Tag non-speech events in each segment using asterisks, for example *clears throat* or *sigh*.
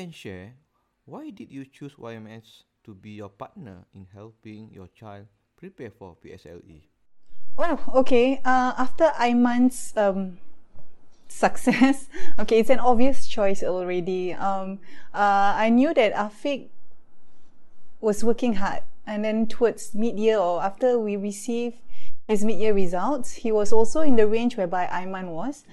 Can share, why did you choose YMS to be your partner in helping your child prepare for PSLE? Oh, okay. Uh, after Iman's um, success, *laughs* okay, it's an obvious choice already. Um, uh, I knew that Afiq was working hard, and then towards mid-year or after we received his mid-year results, he was also in the range whereby Iman was.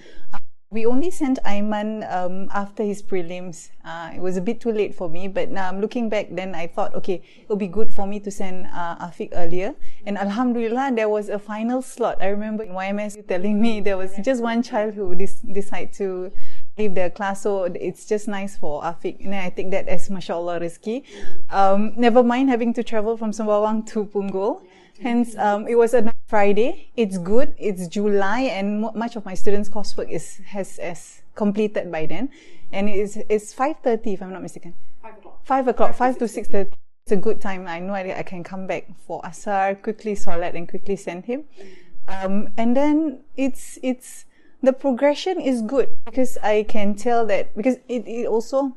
We only sent Aiman um, after his prelims. Uh, it was a bit too late for me, but now um, looking back, then I thought, okay, it would be good for me to send uh, Afiq earlier. And Alhamdulillah, there was a final slot. I remember in YMS telling me there was just one child who dis- decided to leave the class, so it's just nice for Afiq. And I take that as mashallah rizki. Um, never mind having to travel from Sembawang to Punggol. Hence, um, it was a Friday. It's good. It's July, and much of my students' coursework is has, has completed by then, and it's it's five thirty if I'm not mistaken. Five o'clock. Five o'clock. Five, to six thirty. It's a good time. I know I, I can come back for asar, quickly solat, and quickly send him. Um, and then it's it's the progression is good because I can tell that because it, it also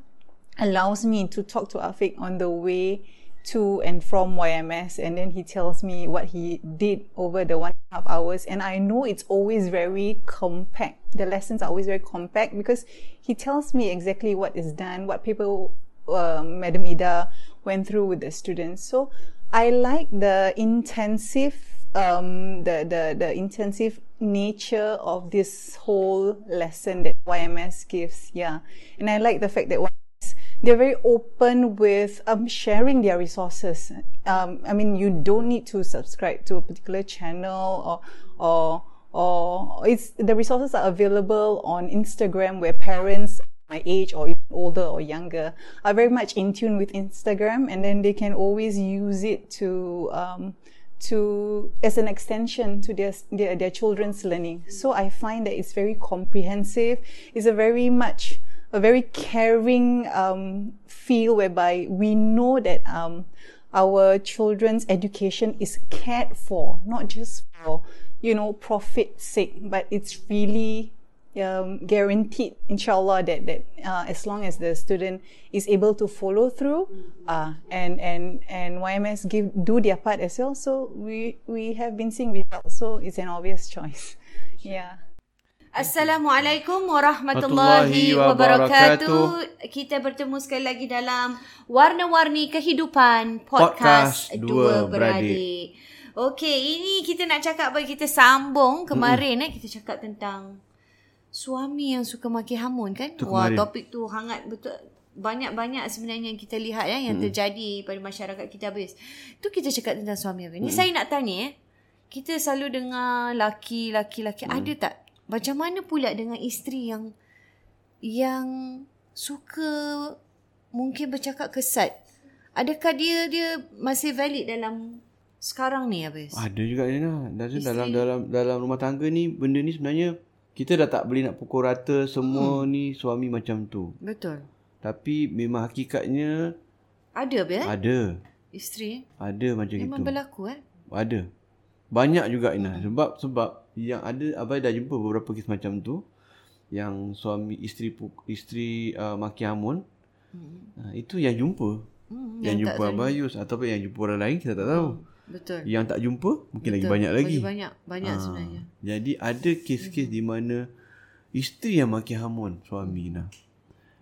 allows me to talk to Afik on the way to and from YMS and then he tells me what he did over the one and a half hours and I know it's always very compact. The lessons are always very compact because he tells me exactly what is done, what people, uh, Madam Ida went through with the students. So I like the intensive, um, the, the, the intensive nature of this whole lesson that YMS gives. Yeah. And I like the fact that they're very open with um, sharing their resources. Um, I mean, you don't need to subscribe to a particular channel or or or it's the resources are available on Instagram where parents my age or even older or younger are very much in tune with Instagram and then they can always use it to um, to as an extension to their, their their children's learning. So I find that it's very comprehensive. It's a very much a very caring um, feel whereby we know that um, our children's education is cared for, not just for you know profit sake, but it's really um, guaranteed, inshallah, that that uh, as long as the student is able to follow through, uh, and and and YMS give do their part as well. So we we have been seeing results. So it's an obvious choice. Yeah. Assalamualaikum warahmatullahi wabarakatuh. Kita bertemu sekali lagi dalam Warna-Warni Kehidupan Podcast, Podcast Dua Beradik. Okey, ini kita nak cakap bagi kita sambung kemarin mm-hmm. eh kita cakap tentang suami yang suka maki hamun kan? Tu Wah, topik tu hangat betul. Banyak-banyak sebenarnya yang kita lihat ya yang mm. terjadi pada masyarakat kita habis. Tu kita cakap tentang suami apa. Ni mm. saya nak tanya eh. Kita selalu dengar laki laki laki mm. ada tak macam mana pula dengan isteri yang yang suka mungkin bercakap kesat? Adakah dia dia masih valid dalam sekarang ni habis? Ada juga Nina. Dan dalam dalam dalam rumah tangga ni benda ni sebenarnya kita dah tak boleh nak pukul rata semua hmm. ni suami macam tu. Betul. Tapi memang hakikatnya ada be? Ada. Isteri? Ada macam memang itu. Memang berlaku eh? Ada. Banyak juga Ina. Sebab sebab yang ada Abai dah jumpa beberapa kes macam tu yang suami isteri isteri uh, maki hamun hmm. uh, itu yang jumpa Hmm, yang, yang jumpa Abayus ataupun yang jumpa orang lain kita tak tahu Betul. yang tak jumpa mungkin lagi Betul. banyak lagi Lagi banyak. Banyak Ah, sebenarnya. jadi ada kes-kes di mana isteri yang maki hamun suami nah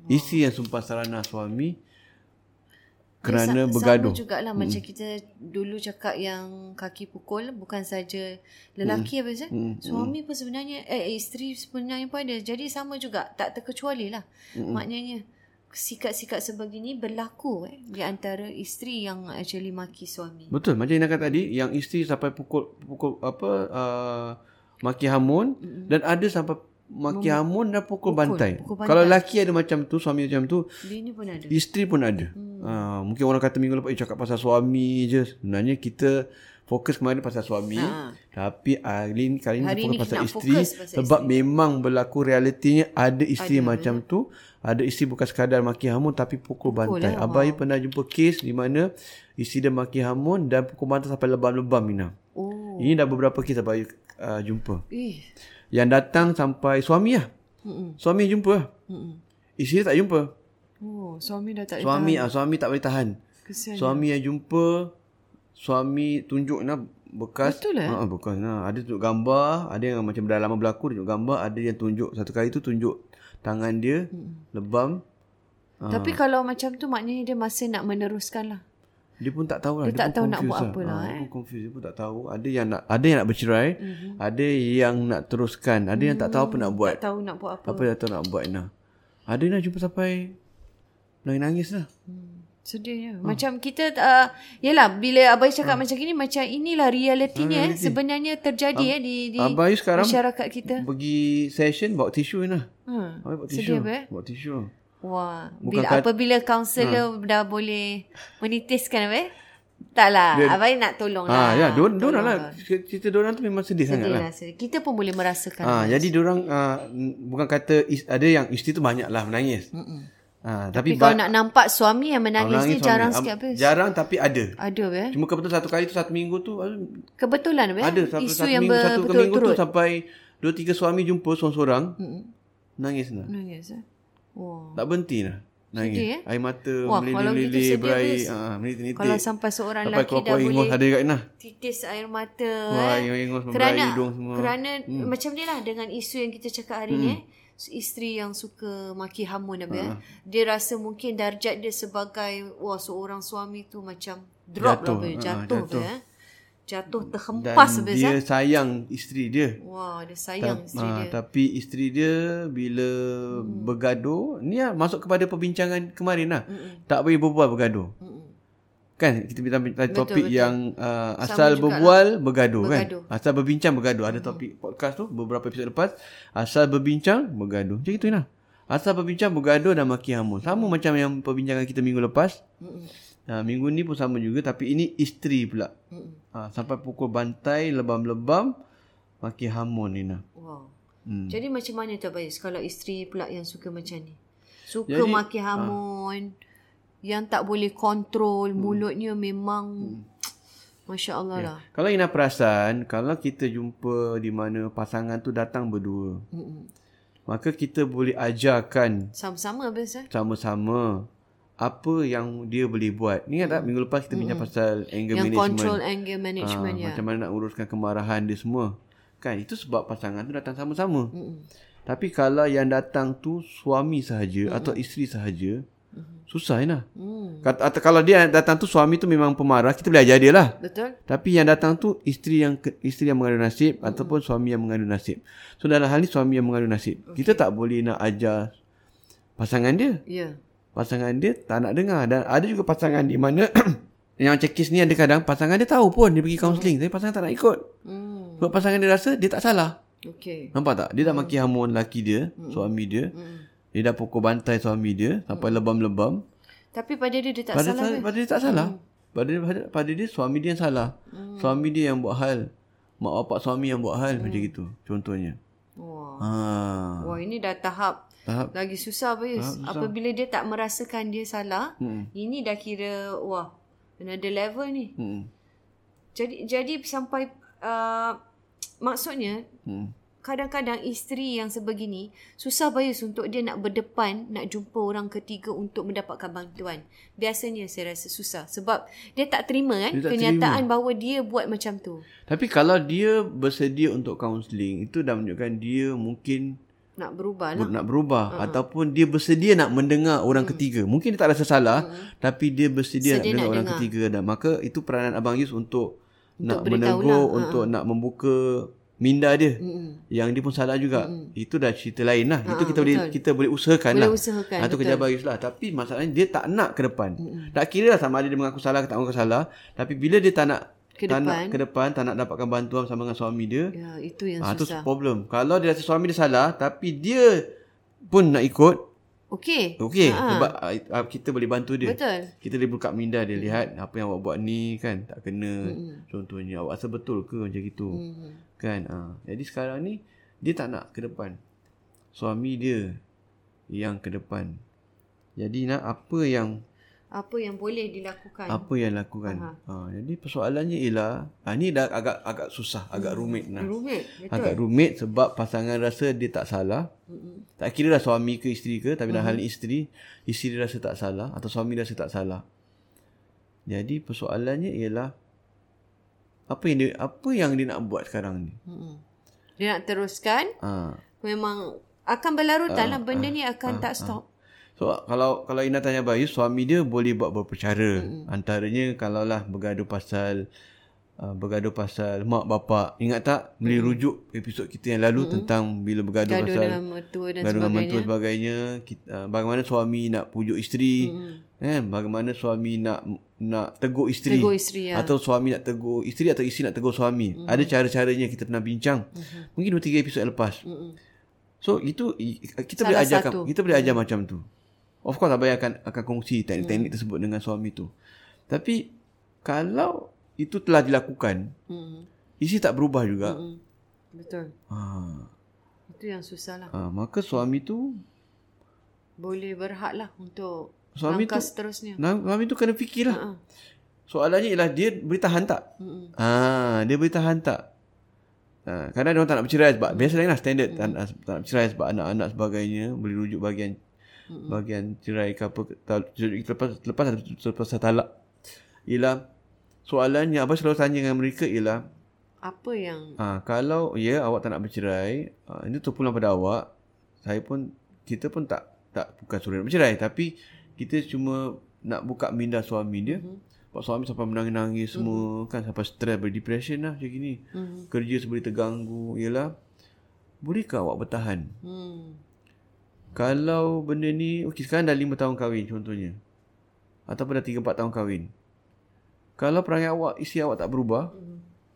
isteri yang sumpah serana suami kerana Sa- bergaduh Sama jugalah hmm. macam kita dulu cakap yang kaki pukul bukan saja lelaki hmm. apa sih? Hmm. Suami pun sebenarnya eh isteri sebenarnya pun ada. Jadi sama juga tak terkecuali lah. Hmm. Maknanya sikat-sikat sebegini berlaku eh di antara isteri yang actually maki suami. Betul macam yang kata tadi yang isteri sampai pukul pukul apa uh, maki hamun mm-hmm. dan ada sampai maki hamun dan pukul, Pukul, bantai. pukul bantai. Kalau lelaki ada macam tu, suami macam tu, Bini pun ada. isteri pun ada. Hmm. Uh, mungkin orang kata minggu lepas eh, cakap pasal suami je. Sebenarnya kita fokus kemarin pasal suami. Ha. Tapi hari kali ni Hari fokus pasal isteri fokus pasal sebab memang berlaku realitinya ada isteri Ada, macam tu. Ada isteri bukan sekadar maki hamun tapi pukul, bantai. lah, Abai pernah jumpa kes di mana isteri dia maki hamun dan pukul bantai sampai lebam-lebam Mina. Oh. Ini dah beberapa kes Abai uh, jumpa. Ih. Yang datang sampai suami lah. Mm-mm. Suami jumpa lah. Mm-mm. Isteri tak jumpa. Oh, suami dah tak Suami ah suami tak boleh tahan. Kesian. Suami yang jumpa suami tunjuk nah bekas. Betul, eh? Ha bekas nah. Ada tunjuk gambar, ada yang macam dah lama berlaku tunjuk gambar, ada yang tunjuk satu kali tu tunjuk tangan dia hmm. lebam. Ah. Tapi kalau macam tu maknanya dia masih nak meneruskan lah. Dia pun tak tahu lah. Dia tak pun tahu nak buat apa lah, Ah, eh. Dia pun confused. Dia pun tak tahu. Ada yang nak ada yang nak bercerai. Mm-hmm. Ada yang nak teruskan. Ada yang tak tahu apa nak buat. Tak tahu nak buat apa. Apa dia tahu nak buat nah. Ada yang nak jumpa sampai nangis-nangis lah. Sedihnya. Macam kita uh, yalah bila abai cakap Hmm. macam gini macam inilah realitinya eh sebenarnya terjadi eh di di Abai sekarang masyarakat kita. pergi session bawa tisu nah. Ha. Abai bawa Sedih tisu. apa eh? Bawa tisu. Wah, Bukan bila kat- apabila kaunselor dah boleh menitiskan apa eh? Taklah, abai nak tolong Ah lah. ya, dorang Tolong dorang lah. Cerita dorang tu memang sedih, sangat Sedih lah. lah. sedih. Kita pun boleh merasakan. Ah, jadi dorang ah, bukan kata is, ada yang isteri tu banyak lah menangis. Mm-mm. Ah, tapi, Tapi kalau nak nampak suami yang menangis menangis ni jarang sikit apa? Jarang tapi ada. Ada eh? Cuma kebetulan satu kali tu satu minggu tu Kebetulan apa? ada satu, Isu satu yang minggu satu minggu tu berturut-turut. sampai dua tiga suami jumpa seorang-seorang nangis lah. Nangis eh? Wah. Tak berhenti lah. Nangis. Sedih, eh? Air mata Wah, meleleh-leleh sedih berair. Ah, menitik-nitik. Kalau sampai seorang sampai lelaki dah boleh ada kat nah. titis air mata Wah, eh. ingus kerana hidung semua. kerana hmm. macam ni lah dengan isu yang kita cakap hari hmm. ni eh isteri yang suka maki hamun apa uh. dia rasa mungkin darjat dia sebagai wah seorang suami tu macam drop Jatuh. lah apa Ah, jatuh, jatuh. jatuh. eh jatuh Dan terhempas habis dia eh sayang isteri dia. wah dia sayang isteri Ah, dia Hmm. Tapi isteri dia bila bergaduh, ni lah masuk kepada perbincangan kemarin lah. Mm-mm. Tak boleh berbual bergaduh. Mm-mm. Kan kita bincang topik betul. yang uh, asal berbual bergaduh, Bergaduh. kan. Asal berbincang bergaduh. Ada topik podcast tu beberapa episod lepas. Asal berbincang bergaduh. Macam itu lah. Asal berbincang bergaduh dan maki hamun. Sama macam yang perbincangan kita minggu lepas. Mm-mm. Uh, minggu ni pun sama juga tapi ini isteri pula. Mm-mm. Uh, sampai pukul bantai lebam-lebam maki hamun ni nah. wow Hmm. Jadi macam mana tu Abayus kalau isteri pula yang suka macam ni? Suka Jadi, maki hamun, yang tak boleh kontrol, mulutnya memang Masya Allah lah. Kalau Ina perasan, kalau kita jumpa di mana pasangan tu datang berdua, Mm-mm. maka kita boleh ajarkan Sama-sama eh? sama-sama apa yang dia boleh buat. Ni ingat tak minggu lepas kita bincang pasal anger Yang management. control anger management Ah, ya. Macam mana nak uruskan kemarahan dia semua. Kan itu sebab pasangan tu datang sama-sama. Mm-mm. Tapi kalau yang datang tu suami sahaja atau isteri sahaja, susah Ina. Mm. Kata, atau kalau dia yang datang tu suami tu memang pemarah, kita boleh ajar dia lah. Betul? Tapi yang datang tu isteri yang isteri yang mengadu nasib hmm. ataupun suami yang mengadu nasib. So dalam hal ni suami yang mengadu nasib. Okay. Kita tak boleh nak ajar pasangan dia. Ya. Pasangan dia tak nak dengar dan ada juga pasangan di mana *clears throat* yang kes ni ada kadang pasangan dia tahu pun dia pergi kaunseling tapi pasangan tak nak ikut. Mm. Sebab pasangan dia rasa dia tak salah. Okay. Nampak tak? Dia dah maki hamun laki dia, suami dia. Mm. Dia dah pukul bantai suami dia sampai lebam-lebam. Tapi pada dia dia tak Pada, salah sa- ke? pada dia tak salah. Pada, pada, pada dia suami dia yang salah. Suami dia yang buat hal. Mak bapak suami yang buat hal macam gitu. Contohnya. Ha. Wah ini dah tahap Tahap. lagi susah Abayus. Apabila dia tak merasakan dia salah, Hmm. ini dah kira wah another level ni. Hmm. Jadi jadi sampai uh, maksudnya Hmm. Kadang-kadang isteri yang sebegini susah bayus untuk dia nak berdepan nak jumpa orang ketiga untuk mendapatkan bantuan. Biasanya saya rasa susah sebab dia tak terima kan Dia tak kenyataan bahawa dia buat macam tu. Tapi kalau dia bersedia untuk kaunseling, itu dah menunjukkan dia mungkin Nak berubah lah. nak berubah uh-huh. ataupun dia bersedia nak mendengar orang hmm. ketiga. Mungkin dia tak rasa salah hmm. tapi dia bersedia Sedia nak dengar nak orang dengar. ketiga dan maka itu peranan abang Yus untuk, nak beritahu menegur, lah. untuk nak membuka minda dia. Hmm. Yang dia pun salah juga. Hmm. Itu dah cerita lain lah. itu kita boleh betul. kita boleh usahakan Boleh lah. usahakan, Ha, tu betul. kerja abang Yus lah. Tapi masalahnya dia tak nak ke depan. Hmm. Tak kira lah sama ada dia mengaku salah ke tak mengaku salah. Tapi bila dia tak nak Ke tak nak depan. ke depan, tak nak dapatkan bantuan sama dengan suami dia, Ya, itu yang Ah, tu susah. problem. Kalau dia rasa suami dia salah tapi dia pun nak ikut, Okey. okey Ha. sebab uh, kita boleh bantu dia. Betul. Kita boleh buka minda dia lihat apa yang awak buat ni kan tak kena. Contohnya awak rasa betul ke macam gitu. Hmm. Kan? Ah. Jadi sekarang ni dia tak nak ke depan. Suami dia yang ke depan. Jadi nak apa yang Apa yang boleh dilakukan? apa yang lakukan. Ha, jadi persoalannya ialah ha, ni dah agak agak susah, agak rumit nah. Rumit. Betul. Agak rumit sebab pasangan rasa dia tak salah. Mm-hmm. Tak kira lah suami ke isteri ke, tapi dalam hal ni isteri, isteri rasa tak salah atau suami rasa tak salah. Jadi persoalannya ialah apa yang dia apa yang dia nak buat sekarang ni. Mm-mm. Dia nak teruskan Ha. memang akan berlarutan Ah, lah benda ni akan tak stop. So kalau kalau Ina tanya Bayu, suami dia boleh buat beberapa cara. Mm-hmm. Antaranya kalaulah bergaduh pasal uh, bergaduh pasal mak bapak. Ingat tak boleh rujuk episod kita yang lalu mm-hmm. tentang bila bergaduh Gaduh pasal dengan mertua dan gaduh dengan sebagainya. Kita, uh, bagaimana suami nak pujuk isteri. Mm-hmm. Eh, bagaimana suami nak nak tegur isteri. Tegur isteri, ya. Atau suami nak tegur isteri atau isteri nak tegur suami. Mm-hmm. Ada cara-caranya kita pernah bincang. Mm-hmm. Mungkin dua tiga episod yang lepas. Mm-hmm. So itu kita boleh Salah ajarkan satu. kita boleh ajar macam tu. Of course abang akan akan kongsi teknik-teknik tersebut dengan suami tu. Tapi kalau itu telah dilakukan, Hmm. isteri tak berubah juga. Hmm. Betul. Ha, Itu yang susah lah. ha, maka suami tu Boleh berhak lah untuk Suami langkah tu- seterusnya. suami tu kena fikirlah. Ha. Soalannya ialah dia boleh tahan tak? Mm-mm. Ah, dia boleh tahan tak? Ha, kadang dia orang tak nak bercerai sebab biasa lah standard tak, nak, tak nak bercerai sebab anak-anak sebagainya boleh rujuk bahagian bahagian cerai ke apa lepas lepas lepas talak ialah soalan yang abang selalu tanya dengan mereka ialah Apa yang ah kalau ya awak tak nak bercerai ah, ini terpulang pada awak saya pun kita pun tak tak bukan suruh nak bercerai tapi kita cuma nak buka minda suami dia mm-hmm. Sebab suami sampai menangis-nangis semua kan sampai stres berdepression lah macam gini. Mhm. Kerja seperti terganggu ialah bolehkah awak bertahan? hmm. Kalau benda ni okey sekarang dah 5 tahun kahwin contohnya. Ataupun dah 3 4 tahun kahwin. Kalau perangai awak isteri awak tak berubah,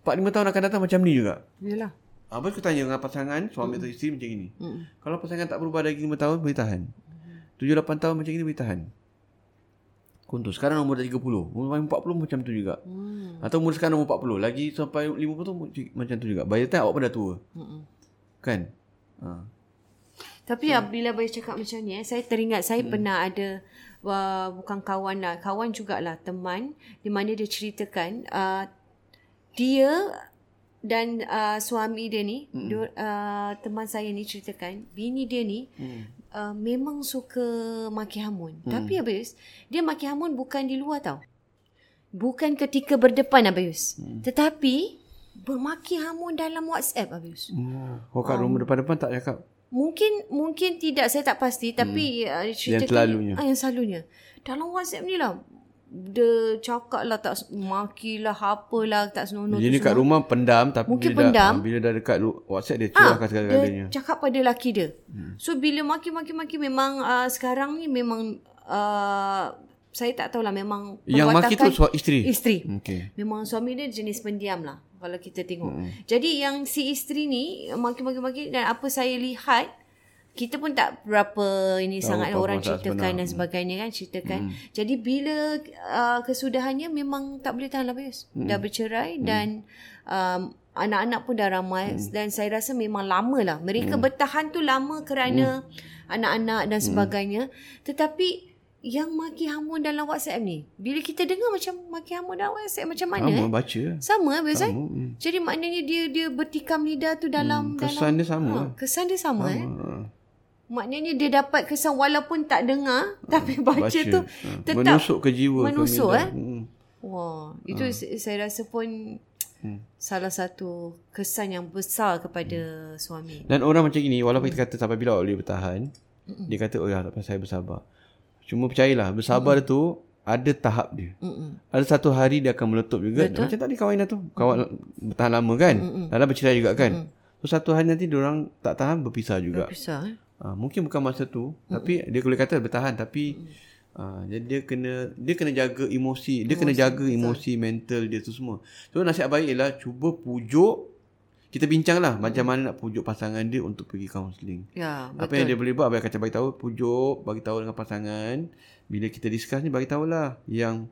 4 5 tahun akan datang macam ni juga. Yalah. Apa aku tanya dengan pasangan suami atau isteri macam ini. Mm. Kalau pasangan tak berubah lagi 5 tahun boleh tahan. 7 8 tahun macam ini boleh tahan. Contoh sekarang umur dah 30, umur 40 macam tu juga. Hmm. Atau umur sekarang umur 40, lagi sampai 50 tu macam tu juga. By the time awak pun dah tua. Mm-mm. Kan? Ha. Tapi hmm. bila boleh cakap macam ni, eh, saya teringat saya hmm. pernah ada uh, bukan kawan lah, kawan jugalah teman di mana dia ceritakan uh, dia dan uh, suami dia ni, hmm. dia, uh, teman saya ni ceritakan, bini dia ni hmm. uh, memang suka maki hamun. Hmm. Tapi Abayus, dia maki hamun bukan di luar tau. Bukan ketika berdepan Abayus. Hmm. Tetapi bermaki hamun dalam WhatsApp Abayus. Oh, kat rumah depan-depan tak cakap. Mungkin mungkin tidak saya tak pasti tapi hmm. uh, ceritakan selalunya. Ah, yang selalunya. Dalam WhatsApp ni lah dia cakap lah tak maki lah apalah tak senonoh Jadi kat semua. rumah pendam tapi Mungkin bila pendam. dah, bila dah dekat WhatsApp dia Ah, curahkan segala-galanya. dia cakap pada laki dia. Hmm. So bila maki-maki-maki memang uh, sekarang ni memang uh, saya tak tahulah memang Yang maki tu suami isteri. Isteri. Okey. Memang suami dia jenis pendiam lah kalau kita tengok. Hmm. Jadi yang si isteri ni maki-maki-maki dan apa saya lihat kita pun tak berapa ini Tahu sangat orang ceritakan sebenar. dan sebagainya kan ceritakan. Hmm. Jadi bila uh, kesudahannya memang tak boleh tahan lah. Hmm. Dah bercerai hmm. dan um, anak-anak pun dah ramai hmm. dan saya rasa memang lama lah. Mereka hmm. bertahan tu lama kerana hmm. anak-anak dan sebagainya. Hmm. Tetapi yang maki hamun dalam WhatsApp ni. Bila kita dengar macam maki hamun dalam WhatsApp macam mana? Sama eh? baca. Sama biasa. Sama. Hmm. Jadi maknanya dia dia bertikam lidah tu dalam Hmm, kesan dalam, dia sama. Ha, kesan dia sama, eh. Ha. Maknanya dia dapat kesan walaupun tak dengar tapi baca, tu Ha. tetap menusuk ke jiwa menusuk, ke eh. Hmm. Wah, itu hmm. saya rasa pun hmm. salah satu kesan yang besar kepada hmm. suami. Dan orang macam gini walaupun kita kata sampai bila boleh bertahan, mm dia kata oh ya saya bersabar. Cuma percayalah bersabar mm tu ada tahap dia. Mm-mm. Ada satu hari dia akan meletup juga. Betul. Macam tadi kawan tu. Kawan bertahan lama kan. Mm-mm. Dalam bercerai juga kan. So satu hari nanti orang tak tahan berpisah juga. Eh. Uh, mungkin bukan masa tu tapi dia boleh kata bertahan tapi uh, jadi dia kena dia kena jaga emosi, dia kena jaga emosi mental dia tu semua. So nasihat baik ialah cuba pujuk kita bincang lah macam mana nak pujuk pasangan dia untuk pergi kaunseling. Ya, Apa yang dia boleh buat Abang akan bagi tahu pujuk, bagi tahu dengan pasangan. Bila kita discuss ni bagi tahulah yang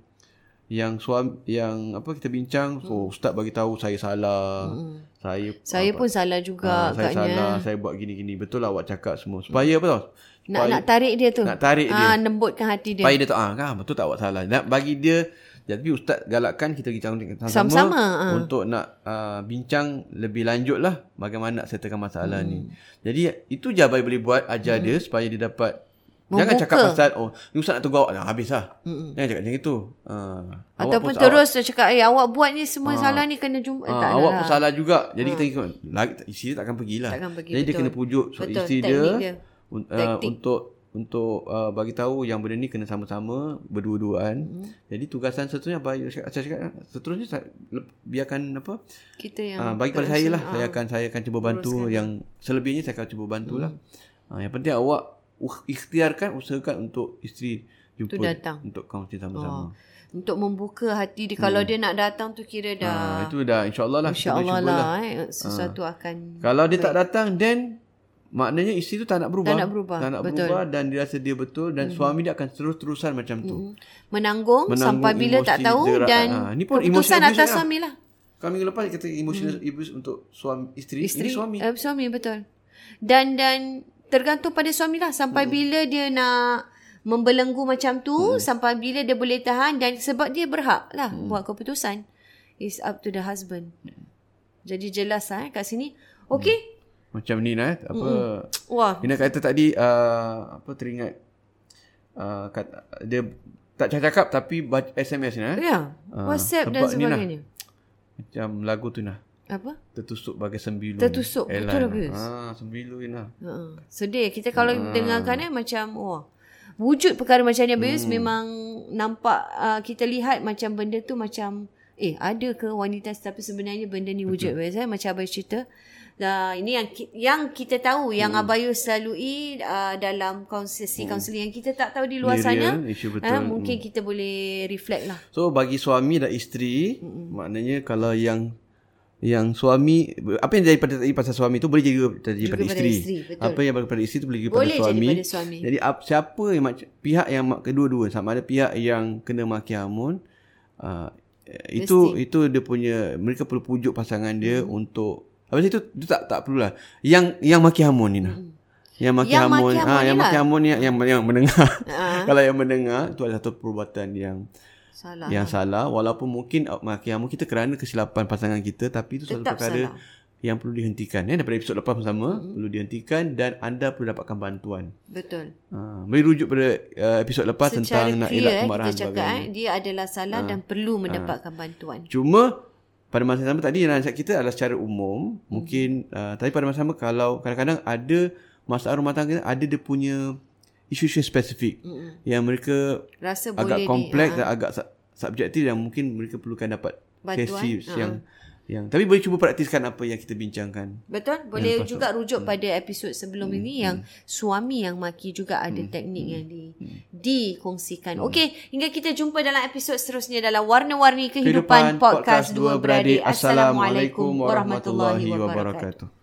yang suami yang apa kita bincang so ustaz bagi tahu saya salah. Saya Saya pun salah juga Ah, saya agaknya. salah, saya buat gini-gini. Betul lah awak cakap semua. Supaya apa tau? Nak nak tarik dia tu. Nak tarik ah, dia. lembutkan hati dia. Supaya dia tahu, ah kan betul tak awak salah. Nak bagi dia, jadi ustaz galakkan kita pergi counseling Sama-sama, ah. untuk nak uh, bincang lebih lanjut lah bagaimana nak settlekan masalah Hmm. ni. Jadi itu je Abai boleh buat, ajar dia supaya dia dapat Jangan Membuka. cakap pasal oh ni ustaz nak tunggu awak dah habis lah. Mm-mm. Jangan cakap macam itu. Uh, Ataupun terus dia cakap, eh awak buat ni semua salah ni kena jumpa. Ah, tak awak pun lah. salah juga. Jadi kita ikut lagi isteri dia takkan pergilah. Takkan pergi, Jadi dia betul. kena pujuk so, Betul, isteri dia, dia. uh, Taktik. untuk untuk uh, bagi tahu yang benda ni kena sama-sama berdua-duaan. Hmm. Jadi tugasan seterusnya bagi saya cakap, seterusnya saya, biarkan apa? Kita yang Uh, bagi pada saya lah. Saya ah. akan saya akan cuba bantu yang selebihnya saya akan cuba bantulah. Hmm. Uh, yang penting awak ikhtiarkan usahakan untuk isteri jumpa Tu datang. untuk kaunseling sama-sama. Untuk membuka hati dia. Kalau dia nak datang tu kira Ah, dah. itu dah insya-Allah lah InsyaAllah lah. Eh, sesuatu akan. Kalau dia tak datang then maknanya isteri tu tak nak berubah. Tak nak berubah, Tak nak betul. berubah dan dia rasa dia betul dan mm. suami dia akan terus-terusan macam tu. Mm. Menanggung, Menanggung sampai bila tak emosi tahu derak. dan Ah, ni pun keputusan atas lah. suami lah. Kami lepas kata emotional abuse untuk suami isteri, Isteri, ini suami. Uh, suami betul. Dan dan tergantung pada suami lah sampai Hmm. bila dia nak membelenggu macam tu sampai bila dia boleh tahan dan sebab dia berhak lah Hmm. buat keputusan. It's up to the husband. Jadi jelas lah eh, kat sini. Okay. Macam ni lah eh. Apa Wah. Ina kata tadi uh, apa teringat uh, kata, dia tak cakap tapi SMS ni eh. Ya. Ah, WhatsApp dan lah. sebagainya. Macam lagu tu nah. Apa? Tertusuk bagai sembilu. Tertusuk, betul habis. Ah, sembilu ni lah. Ha, sedih. Kita kalau dengarkan eh macam wah. Wujud perkara macam ni Abis Hmm. memang nampak uh, kita lihat macam benda tu macam eh ada ke wanita tapi sebenarnya benda ni wujud Abis eh macam Abayus cerita. Uh, ini yang yang kita tahu yang Hmm. Abayus lalui uh, dalam sesi kaunseling yang kita tak tahu di luar Ni sana. real. Eh, mungkin kita boleh reflect lah. So bagi suami dan isteri, mm maknanya kalau yang yang suami apa yang jadi pada tadi pasal suami tu boleh jadi terjadi Juga pada isteri. isteri, betul. apa yang pada isteri tu boleh jadi Boleh pada jadi suami. pada suami. Jadi ap, siapa yang pihak yang kedua-dua sama ada pihak yang kena maki hamun uh, itu itu dia punya mereka perlu pujuk pasangan dia Hmm. untuk apa itu itu tak tak perlulah. Yang yang maki hamun ni nah. Yang maki Hmm. Yang hamun, maki hamun ah ni yang lah. maki hamun yang yang, yang mendengar. Ah. *laughs* Kalau yang mendengar itu adalah satu perbuatan yang Salah. yang salah walaupun mungkin uh, maki hamun kita kerana kesilapan pasangan kita tapi itu satu perkara salah. yang perlu dihentikan ya daripada episod lepas bersama mm-hmm. perlu dihentikan dan anda perlu dapatkan bantuan. Betul. Ha, boleh rujuk pada uh, episod lepas Secara tentang nak clear elak eh, kemarahan kita cakap eh, dia adalah salah dan perlu mendapatkan bantuan. Cuma pada masa yang sama tadi yang nasihat kita adalah secara umum Mhm. mungkin uh, tapi pada masa yang sama kalau kadang-kadang ada masalah rumah tangga ada dia punya isu-isu spesifik mm yang mereka Rasa agak boleh kompleks di, dan agak su- subjektif dan mungkin mereka perlukan dapat Bantuan, sesi ha. yang yang tapi boleh cuba praktiskan apa yang kita bincangkan. Betul? Boleh juga rujuk pada episod sebelum ini yang suami yang maki juga ada teknik yang di dikongsikan. Okey, hingga kita jumpa dalam episod seterusnya dalam Warna-Warni Kehidupan, Podcast Dua Beradik. Assalamualaikum warahmatullahi wabarakatuh.